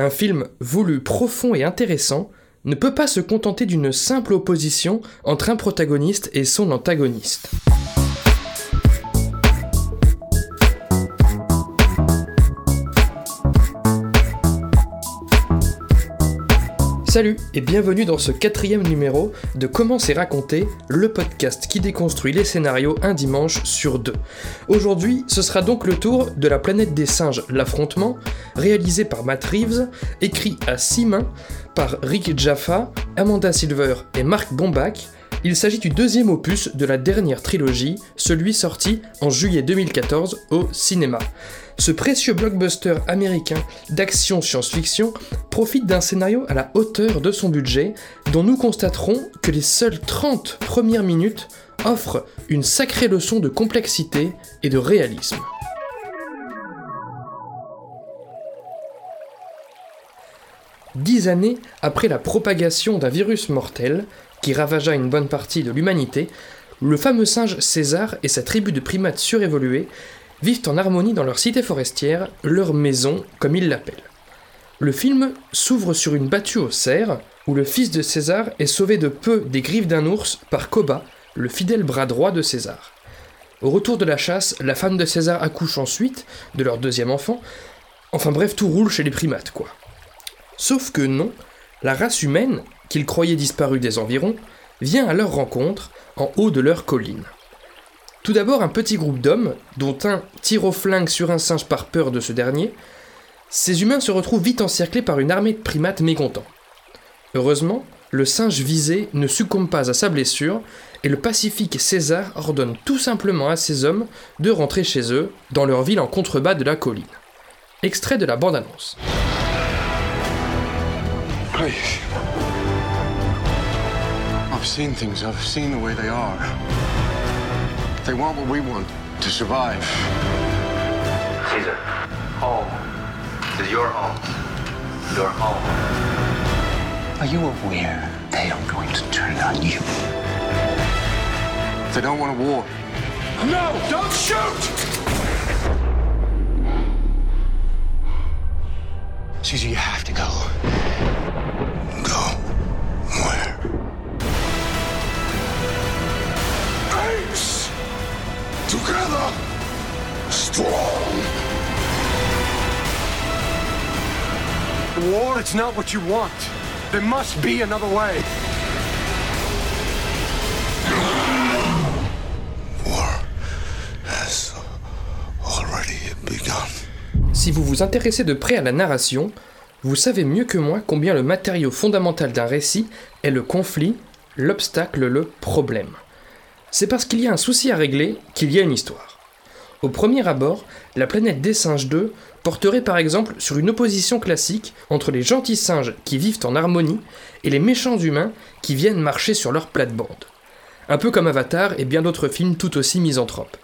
un film voulu profond et intéressant ne peut pas se contenter d'une simple opposition entre un protagoniste et son antagoniste. Salut et bienvenue dans ce quatrième numéro de Comment c'est raconté, le podcast qui déconstruit les scénarios un dimanche sur deux. Aujourd'hui, ce sera donc le tour de La planète des singes, l'affrontement, réalisé par Matt Reeves, écrit à six mains par Rick Jaffa, Amanda Silver et Mark Bombach. Il s'agit du deuxième opus de la dernière trilogie, celui sorti en juillet 2014 au cinéma. Ce précieux blockbuster américain d'action science-fiction profite d'un scénario à la hauteur de son budget, dont nous constaterons que les seules 30 premières minutes offrent une sacrée leçon de complexité et de réalisme. Dix années après la propagation d'un virus mortel qui ravagea une bonne partie de l'humanité, le fameux singe César et sa tribu de primates surévolués vivent en harmonie dans leur cité forestière, leur maison, comme ils l'appellent. Le film s'ouvre sur une battue au cerf, où le fils de César est sauvé de peu des griffes d'un ours par Koba, le fidèle bras droit de César. Au retour de la chasse, la femme de César accouche ensuite de leur deuxième enfant. Enfin bref, tout roule chez les primates, quoi. Sauf que non, la race humaine, qu'ils croyaient disparue des environs, vient à leur rencontre en haut de leur colline. Tout d'abord un petit groupe d'hommes, dont un tire au flingue sur un singe par peur de ce dernier, ces humains se retrouvent vite encerclés par une armée de primates mécontents. Heureusement, le singe visé ne succombe pas à sa blessure, et le pacifique César ordonne tout simplement à ses hommes de rentrer chez eux, dans leur ville en contrebas de la colline. Extrait de la bande-annonce. I've seen things, I've seen the way they are. They want what we want to survive. Caesar, home. This is your home. Your home. Are you aware they are going to turn on you? They don't want a war. No! Don't shoot! Caesar, you have to go. Go. Together! Strong! War, it's not what you want. There must be another way. Si vous vous intéressez de près à la narration, vous savez mieux que moi combien le matériau fondamental d'un récit est le conflit, l'obstacle, le problème. C'est parce qu'il y a un souci à régler qu'il y a une histoire. Au premier abord, la planète des singes 2 porterait par exemple sur une opposition classique entre les gentils singes qui vivent en harmonie et les méchants humains qui viennent marcher sur leur plate-bande. Un peu comme Avatar et bien d'autres films tout aussi misanthropes.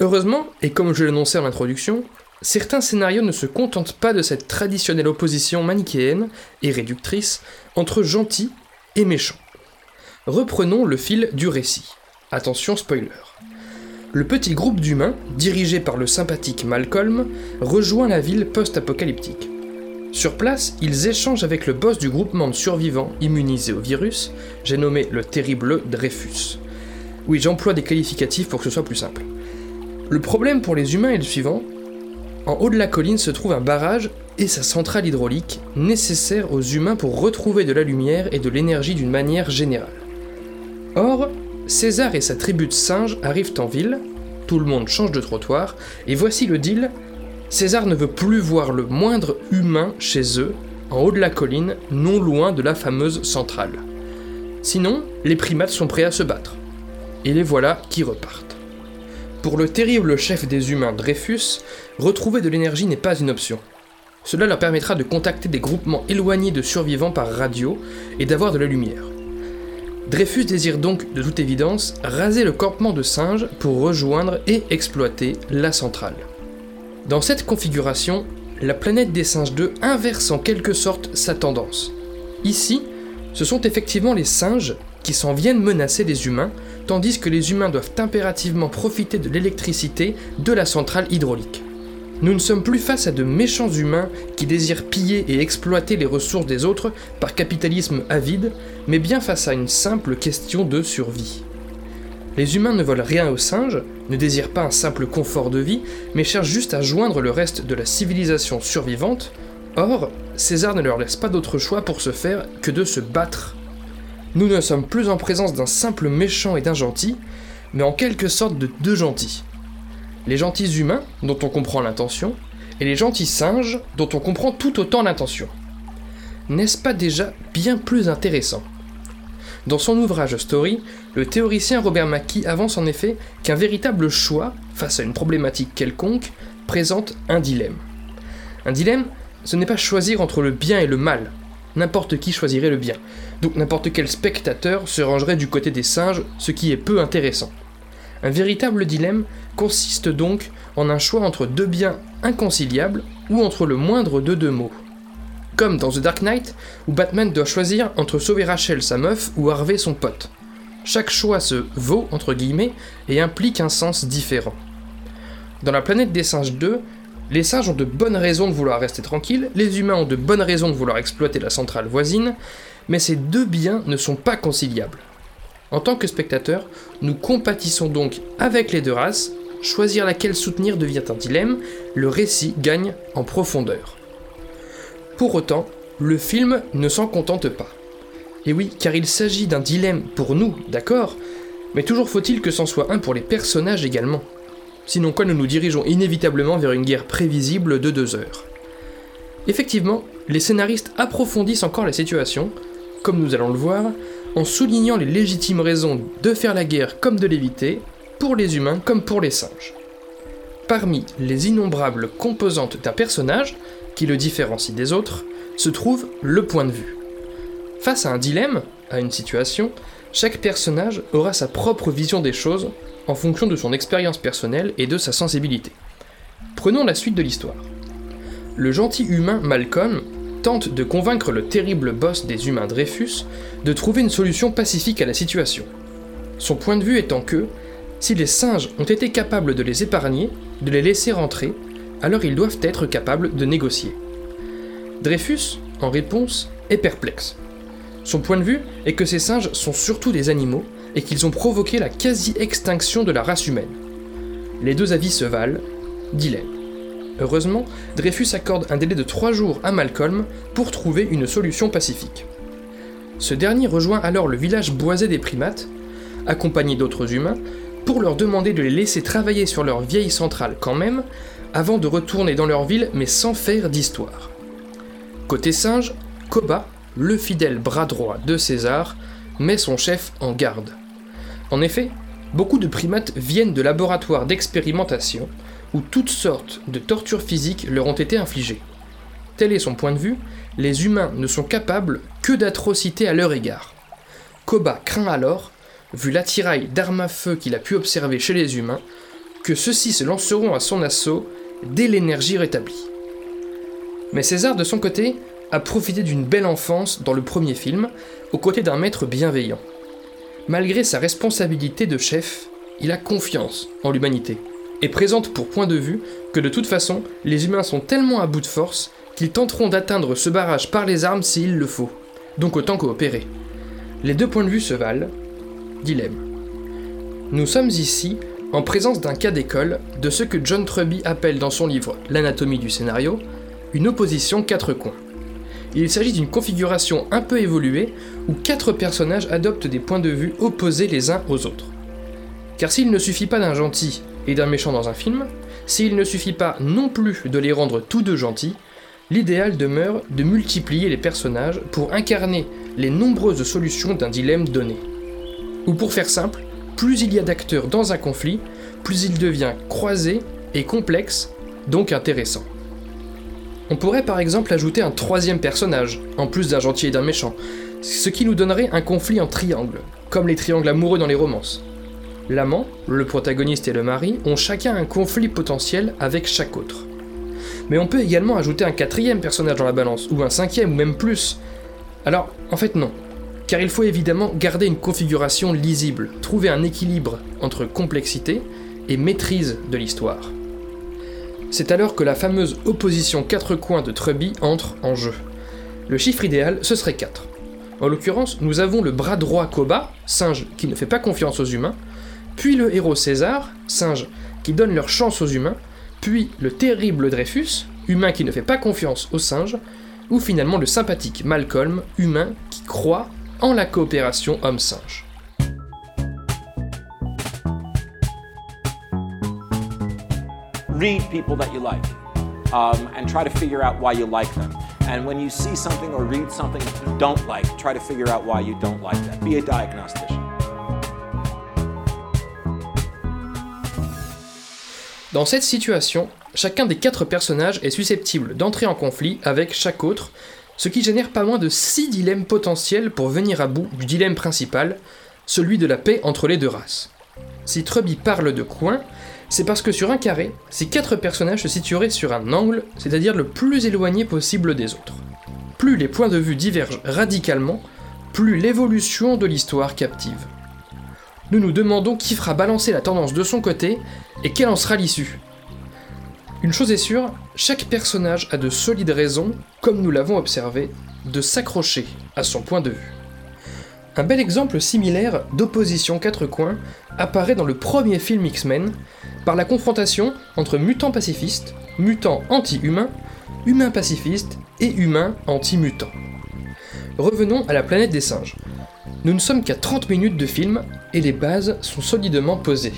Heureusement, et comme je l'annonçais en introduction, certains scénarios ne se contentent pas de cette traditionnelle opposition manichéenne et réductrice entre gentils et méchants. Reprenons le fil du récit. Attention spoiler. Le petit groupe d'humains, dirigé par le sympathique Malcolm, rejoint la ville post-apocalyptique. Sur place, ils échangent avec le boss du groupement de survivants immunisés au virus, j'ai nommé le terrible Dreyfus. Oui, j'emploie des qualificatifs pour que ce soit plus simple. Le problème pour les humains est le suivant. En haut de la colline se trouve un barrage et sa centrale hydraulique, nécessaire aux humains pour retrouver de la lumière et de l'énergie d'une manière générale. Or, César et sa tribu de singes arrivent en ville, tout le monde change de trottoir, et voici le deal. César ne veut plus voir le moindre humain chez eux, en haut de la colline, non loin de la fameuse centrale. Sinon, les primates sont prêts à se battre. Et les voilà qui repartent. Pour le terrible chef des humains Dreyfus, retrouver de l'énergie n'est pas une option. Cela leur permettra de contacter des groupements éloignés de survivants par radio et d'avoir de la lumière. Dreyfus désire donc, de toute évidence, raser le campement de singes pour rejoindre et exploiter la centrale. Dans cette configuration, la planète des singes 2 inverse en quelque sorte sa tendance. Ici, ce sont effectivement les singes qui s'en viennent menacer les humains, tandis que les humains doivent impérativement profiter de l'électricité de la centrale hydraulique. Nous ne sommes plus face à de méchants humains qui désirent piller et exploiter les ressources des autres par capitalisme avide, mais bien face à une simple question de survie. Les humains ne volent rien aux singes, ne désirent pas un simple confort de vie, mais cherchent juste à joindre le reste de la civilisation survivante. Or, César ne leur laisse pas d'autre choix pour se faire que de se battre. Nous ne sommes plus en présence d'un simple méchant et d'un gentil, mais en quelque sorte de deux gentils. Les gentils humains, dont on comprend l'intention, et les gentils singes, dont on comprend tout autant l'intention. N'est-ce pas déjà bien plus intéressant? Dans son ouvrage Story, le théoricien Robert Mackie avance en effet qu'un véritable choix, face à une problématique quelconque, présente un dilemme. Un dilemme, ce n'est pas choisir entre le bien et le mal. N'importe qui choisirait le bien. Donc n'importe quel spectateur se rangerait du côté des singes, ce qui est peu intéressant. Un véritable dilemme consiste donc en un choix entre deux biens inconciliables ou entre le moindre de deux mots. Comme dans The Dark Knight, où Batman doit choisir entre sauver Rachel, sa meuf, ou Harvey, son pote. Chaque choix se vaut, entre guillemets, et implique un sens différent. Dans la planète des singes 2, les singes ont de bonnes raisons de vouloir rester tranquilles, les humains ont de bonnes raisons de vouloir exploiter la centrale voisine, mais ces deux biens ne sont pas conciliables. En tant que spectateur, nous compatissons donc avec les deux races, choisir laquelle soutenir devient un dilemme, le récit gagne en profondeur. Pour autant, le film ne s'en contente pas. Et oui, car il s'agit d'un dilemme pour nous, d'accord, mais toujours faut-il que c'en soit un pour les personnages également. Sinon quoi nous nous dirigeons inévitablement vers une guerre prévisible de deux heures. Effectivement, les scénaristes approfondissent encore la situation, comme nous allons le voir, en soulignant les légitimes raisons de faire la guerre comme de l'éviter, pour les humains comme pour les singes. Parmi les innombrables composantes d'un personnage, qui le différencie des autres, se trouve le point de vue. Face à un dilemme, à une situation, chaque personnage aura sa propre vision des choses en fonction de son expérience personnelle et de sa sensibilité. Prenons la suite de l'histoire. Le gentil humain Malcolm tente de convaincre le terrible boss des humains Dreyfus de trouver une solution pacifique à la situation. Son point de vue étant que, si les singes ont été capables de les épargner, de les laisser rentrer, alors ils doivent être capables de négocier. Dreyfus, en réponse, est perplexe. Son point de vue est que ces singes sont surtout des animaux et qu'ils ont provoqué la quasi-extinction de la race humaine. Les deux avis se valent, dilemme. Heureusement, Dreyfus accorde un délai de 3 jours à Malcolm pour trouver une solution pacifique. Ce dernier rejoint alors le village boisé des primates, accompagné d'autres humains, pour leur demander de les laisser travailler sur leur vieille centrale quand même, avant de retourner dans leur ville mais sans faire d'histoire. Côté singe, Koba, le fidèle bras droit de César, met son chef en garde. En effet, beaucoup de primates viennent de laboratoires d'expérimentation où toutes sortes de tortures physiques leur ont été infligées. Tel est son point de vue, les humains ne sont capables que d'atrocités à leur égard. Koba craint alors, vu l'attirail d'armes à feu qu'il a pu observer chez les humains, que ceux-ci se lanceront à son assaut dès l'énergie rétablie. Mais César, de son côté, a profité d'une belle enfance dans le premier film, aux côtés d'un maître bienveillant. Malgré sa responsabilité de chef, il a confiance en l'humanité et présente pour point de vue que de toute façon, les humains sont tellement à bout de force qu'ils tenteront d'atteindre ce barrage par les armes s'il le faut. Donc autant coopérer. Les deux points de vue se valent. Dilemme. Nous sommes ici en présence d'un cas d'école de ce que John Truby appelle dans son livre L'anatomie du scénario, une opposition quatre coins. Il s'agit d'une configuration un peu évoluée où quatre personnages adoptent des points de vue opposés les uns aux autres. Car s'il ne suffit pas d'un gentil et d'un méchant dans un film, s'il ne suffit pas non plus de les rendre tous deux gentils, l'idéal demeure de multiplier les personnages pour incarner les nombreuses solutions d'un dilemme donné. Ou pour faire simple, plus il y a d'acteurs dans un conflit, plus il devient croisé et complexe, donc intéressant. On pourrait par exemple ajouter un troisième personnage, en plus d'un gentil et d'un méchant, ce qui nous donnerait un conflit en triangle, comme les triangles amoureux dans les romances. L'amant, le protagoniste et le mari ont chacun un conflit potentiel avec chaque autre. Mais on peut également ajouter un quatrième personnage dans la balance, ou un cinquième, ou même plus. Alors, en fait non, car il faut évidemment garder une configuration lisible, trouver un équilibre entre complexité et maîtrise de l'histoire. C'est alors que la fameuse opposition quatre coins de Truby entre en jeu. Le chiffre idéal, ce serait 4. En l'occurrence, nous avons le bras droit Koba, singe qui ne fait pas confiance aux humains, puis le héros César, singe qui donne leur chance aux humains, puis le terrible Dreyfus, humain qui ne fait pas confiance aux singes, ou finalement le sympathique Malcolm, humain qui croit en la coopération homme-singe. read people that you like um, and try to figure out why you like them. And when you see something or read something you don't like, try to figure out why you don't like that. Be a diagnostician. Dans cette situation, chacun des quatre personnages est susceptible d'entrer en conflit avec chaque autre, ce qui génère pas moins de 6 dilemmes potentiels pour venir à bout du dilemme principal, celui de la paix entre les deux races. Si Truby parle de coin, c'est parce que sur un carré, ces quatre personnages se situeraient sur un angle, c'est-à-dire le plus éloigné possible des autres. Plus les points de vue divergent radicalement, plus l'évolution de l'histoire captive. Nous nous demandons qui fera balancer la tendance de son côté et quelle en sera l'issue. Une chose est sûre, chaque personnage a de solides raisons, comme nous l'avons observé, de s'accrocher à son point de vue. Un bel exemple similaire d'opposition quatre coins apparaît dans le premier film X-Men, par la confrontation entre mutants pacifistes, mutants anti-humains, humains pacifistes et humains anti-mutants. Revenons à la planète des singes. Nous ne sommes qu'à 30 minutes de film et les bases sont solidement posées.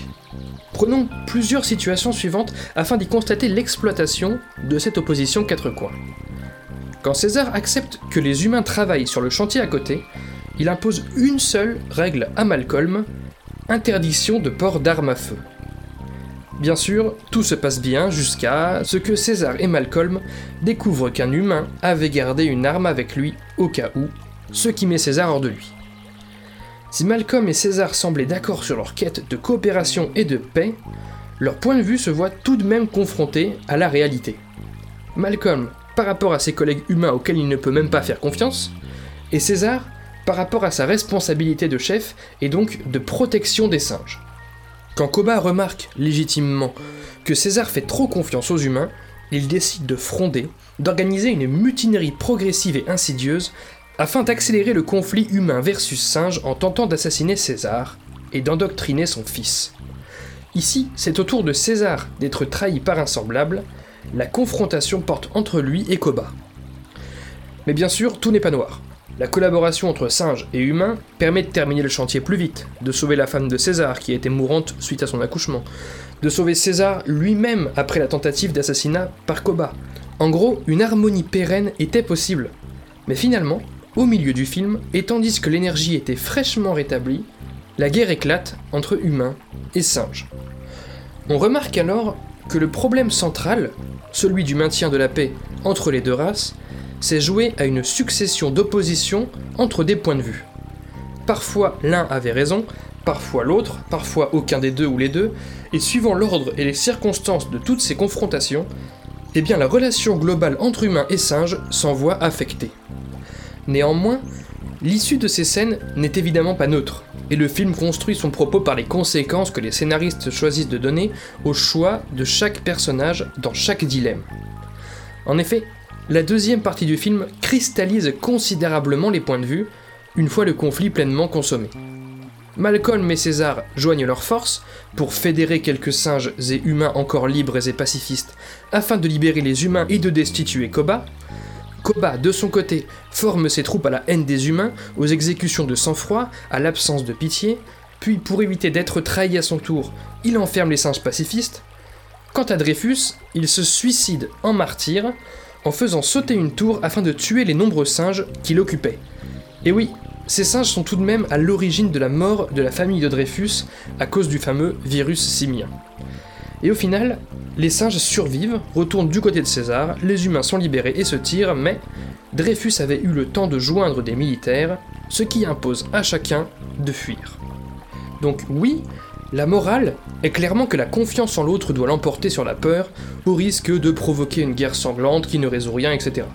Prenons plusieurs situations suivantes afin d'y constater l'exploitation de cette opposition quatre coins. Quand César accepte que les humains travaillent sur le chantier à côté, il impose une seule règle à Malcolm, interdiction de port d'armes à feu. Bien sûr, tout se passe bien jusqu'à ce que César et Malcolm découvrent qu'un humain avait gardé une arme avec lui au cas où, ce qui met César hors de lui. Si Malcolm et César semblaient d'accord sur leur quête de coopération et de paix, leur point de vue se voit tout de même confronté à la réalité. Malcolm par rapport à ses collègues humains auxquels il ne peut même pas faire confiance, et César par rapport à sa responsabilité de chef et donc de protection des singes. Quand Koba remarque légitimement que César fait trop confiance aux humains, il décide de fronder, d'organiser une mutinerie progressive et insidieuse afin d'accélérer le conflit humain versus singe en tentant d'assassiner César et d'endoctriner son fils. Ici, c'est au tour de César d'être trahi par un semblable, la confrontation porte entre lui et Koba. Mais bien sûr, tout n'est pas noir. La collaboration entre singes et humains permet de terminer le chantier plus vite, de sauver la femme de César qui était mourante suite à son accouchement, de sauver César lui-même après la tentative d'assassinat par Koba. En gros, une harmonie pérenne était possible. Mais finalement, au milieu du film, et tandis que l'énergie était fraîchement rétablie, la guerre éclate entre humains et singes. On remarque alors que le problème central, celui du maintien de la paix entre les deux races, c'est joué à une succession d'oppositions entre des points de vue. Parfois l'un avait raison, parfois l'autre, parfois aucun des deux ou les deux, et suivant l'ordre et les circonstances de toutes ces confrontations, eh bien la relation globale entre humains et singes s'en voit affectée. Néanmoins, l'issue de ces scènes n'est évidemment pas neutre, et le film construit son propos par les conséquences que les scénaristes choisissent de donner au choix de chaque personnage dans chaque dilemme. En effet, la deuxième partie du film cristallise considérablement les points de vue, une fois le conflit pleinement consommé. Malcolm et César joignent leurs forces pour fédérer quelques singes et humains encore libres et pacifistes afin de libérer les humains et de destituer Koba. Koba, de son côté, forme ses troupes à la haine des humains, aux exécutions de sang-froid, à l'absence de pitié, puis pour éviter d'être trahi à son tour, il enferme les singes pacifistes. Quant à Dreyfus, il se suicide en martyr, en faisant sauter une tour afin de tuer les nombreux singes qui l'occupaient. Et oui, ces singes sont tout de même à l'origine de la mort de la famille de Dreyfus à cause du fameux virus simien. Et au final, les singes survivent, retournent du côté de César, les humains sont libérés et se tirent, mais Dreyfus avait eu le temps de joindre des militaires, ce qui impose à chacun de fuir. Donc oui, la morale est clairement que la confiance en l'autre doit l'emporter sur la peur, au risque de provoquer une guerre sanglante qui ne résout rien, etc.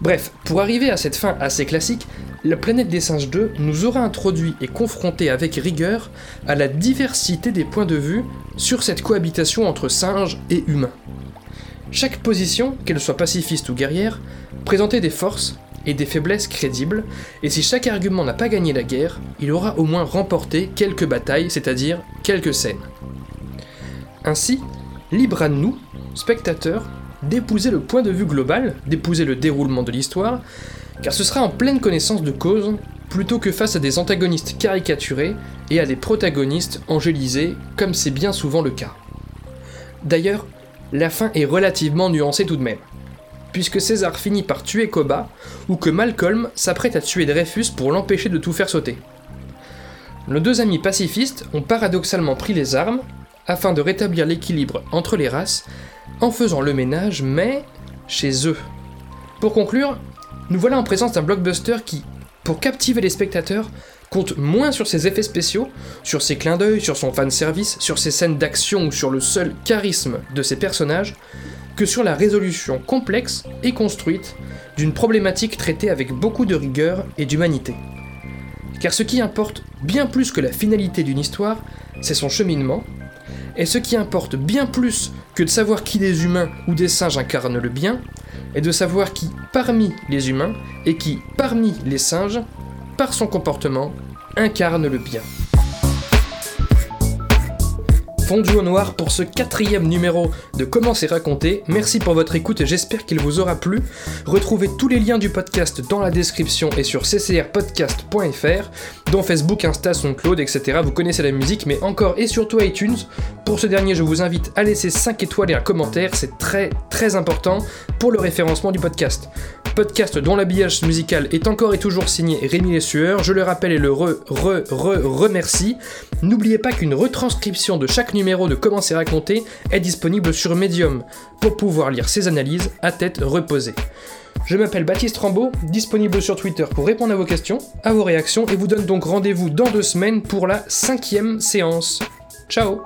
Bref, pour arriver à cette fin assez classique, la planète des singes 2 nous aura introduit et confronté avec rigueur à la diversité des points de vue sur cette cohabitation entre singes et humains. Chaque position, qu'elle soit pacifiste ou guerrière, présentait des forces et des faiblesses crédibles, et si chaque argument n'a pas gagné la guerre, il aura au moins remporté quelques batailles, c'est-à-dire quelques scènes. Ainsi, libre à nous, spectateurs, d'épouser le point de vue global, d'épouser le déroulement de l'histoire, car ce sera en pleine connaissance de cause, plutôt que face à des antagonistes caricaturés et à des protagonistes angélisés, comme c'est bien souvent le cas. D'ailleurs, la fin est relativement nuancée tout de même, puisque César finit par tuer Koba, ou que Malcolm s'apprête à tuer Dreyfus pour l'empêcher de tout faire sauter. Nos deux amis pacifistes ont paradoxalement pris les armes, afin de rétablir l'équilibre entre les races, en faisant le ménage, mais chez eux. Pour conclure, nous voilà en présence d'un blockbuster qui, pour captiver les spectateurs, compte moins sur ses effets spéciaux, sur ses clins d'œil, sur son fanservice, sur ses scènes d'action ou sur le seul charisme de ses personnages, que sur la résolution complexe et construite d'une problématique traitée avec beaucoup de rigueur et d'humanité. Car ce qui importe bien plus que la finalité d'une histoire, c'est son cheminement, et ce qui importe bien plus que de savoir qui des humains ou des singes incarne le bien, est de savoir qui, parmi les humains, et qui, parmi les singes, par son comportement, incarne le bien fondu au noir pour ce quatrième numéro de Comment c'est raconté. Merci pour votre écoute et j'espère qu'il vous aura plu. Retrouvez tous les liens du podcast dans la description et sur ccrpodcast.fr, dont Facebook, Insta, SoundCloud, etc. Vous connaissez la musique, mais encore et surtout iTunes. Pour ce dernier, je vous invite à laisser 5 étoiles et un commentaire, c'est très très important pour le référencement du podcast. Podcast dont l'habillage musical est encore et toujours signé Rémi Les Sueurs, je le rappelle et le re, re, re, remercie. N'oubliez pas qu'une retranscription de numéro de Comment c'est raconté est disponible sur Medium pour pouvoir lire ses analyses à tête reposée. Je m'appelle Baptiste Rambaud, disponible sur Twitter pour répondre à vos questions, à vos réactions et vous donne donc rendez-vous dans deux semaines pour la cinquième séance. Ciao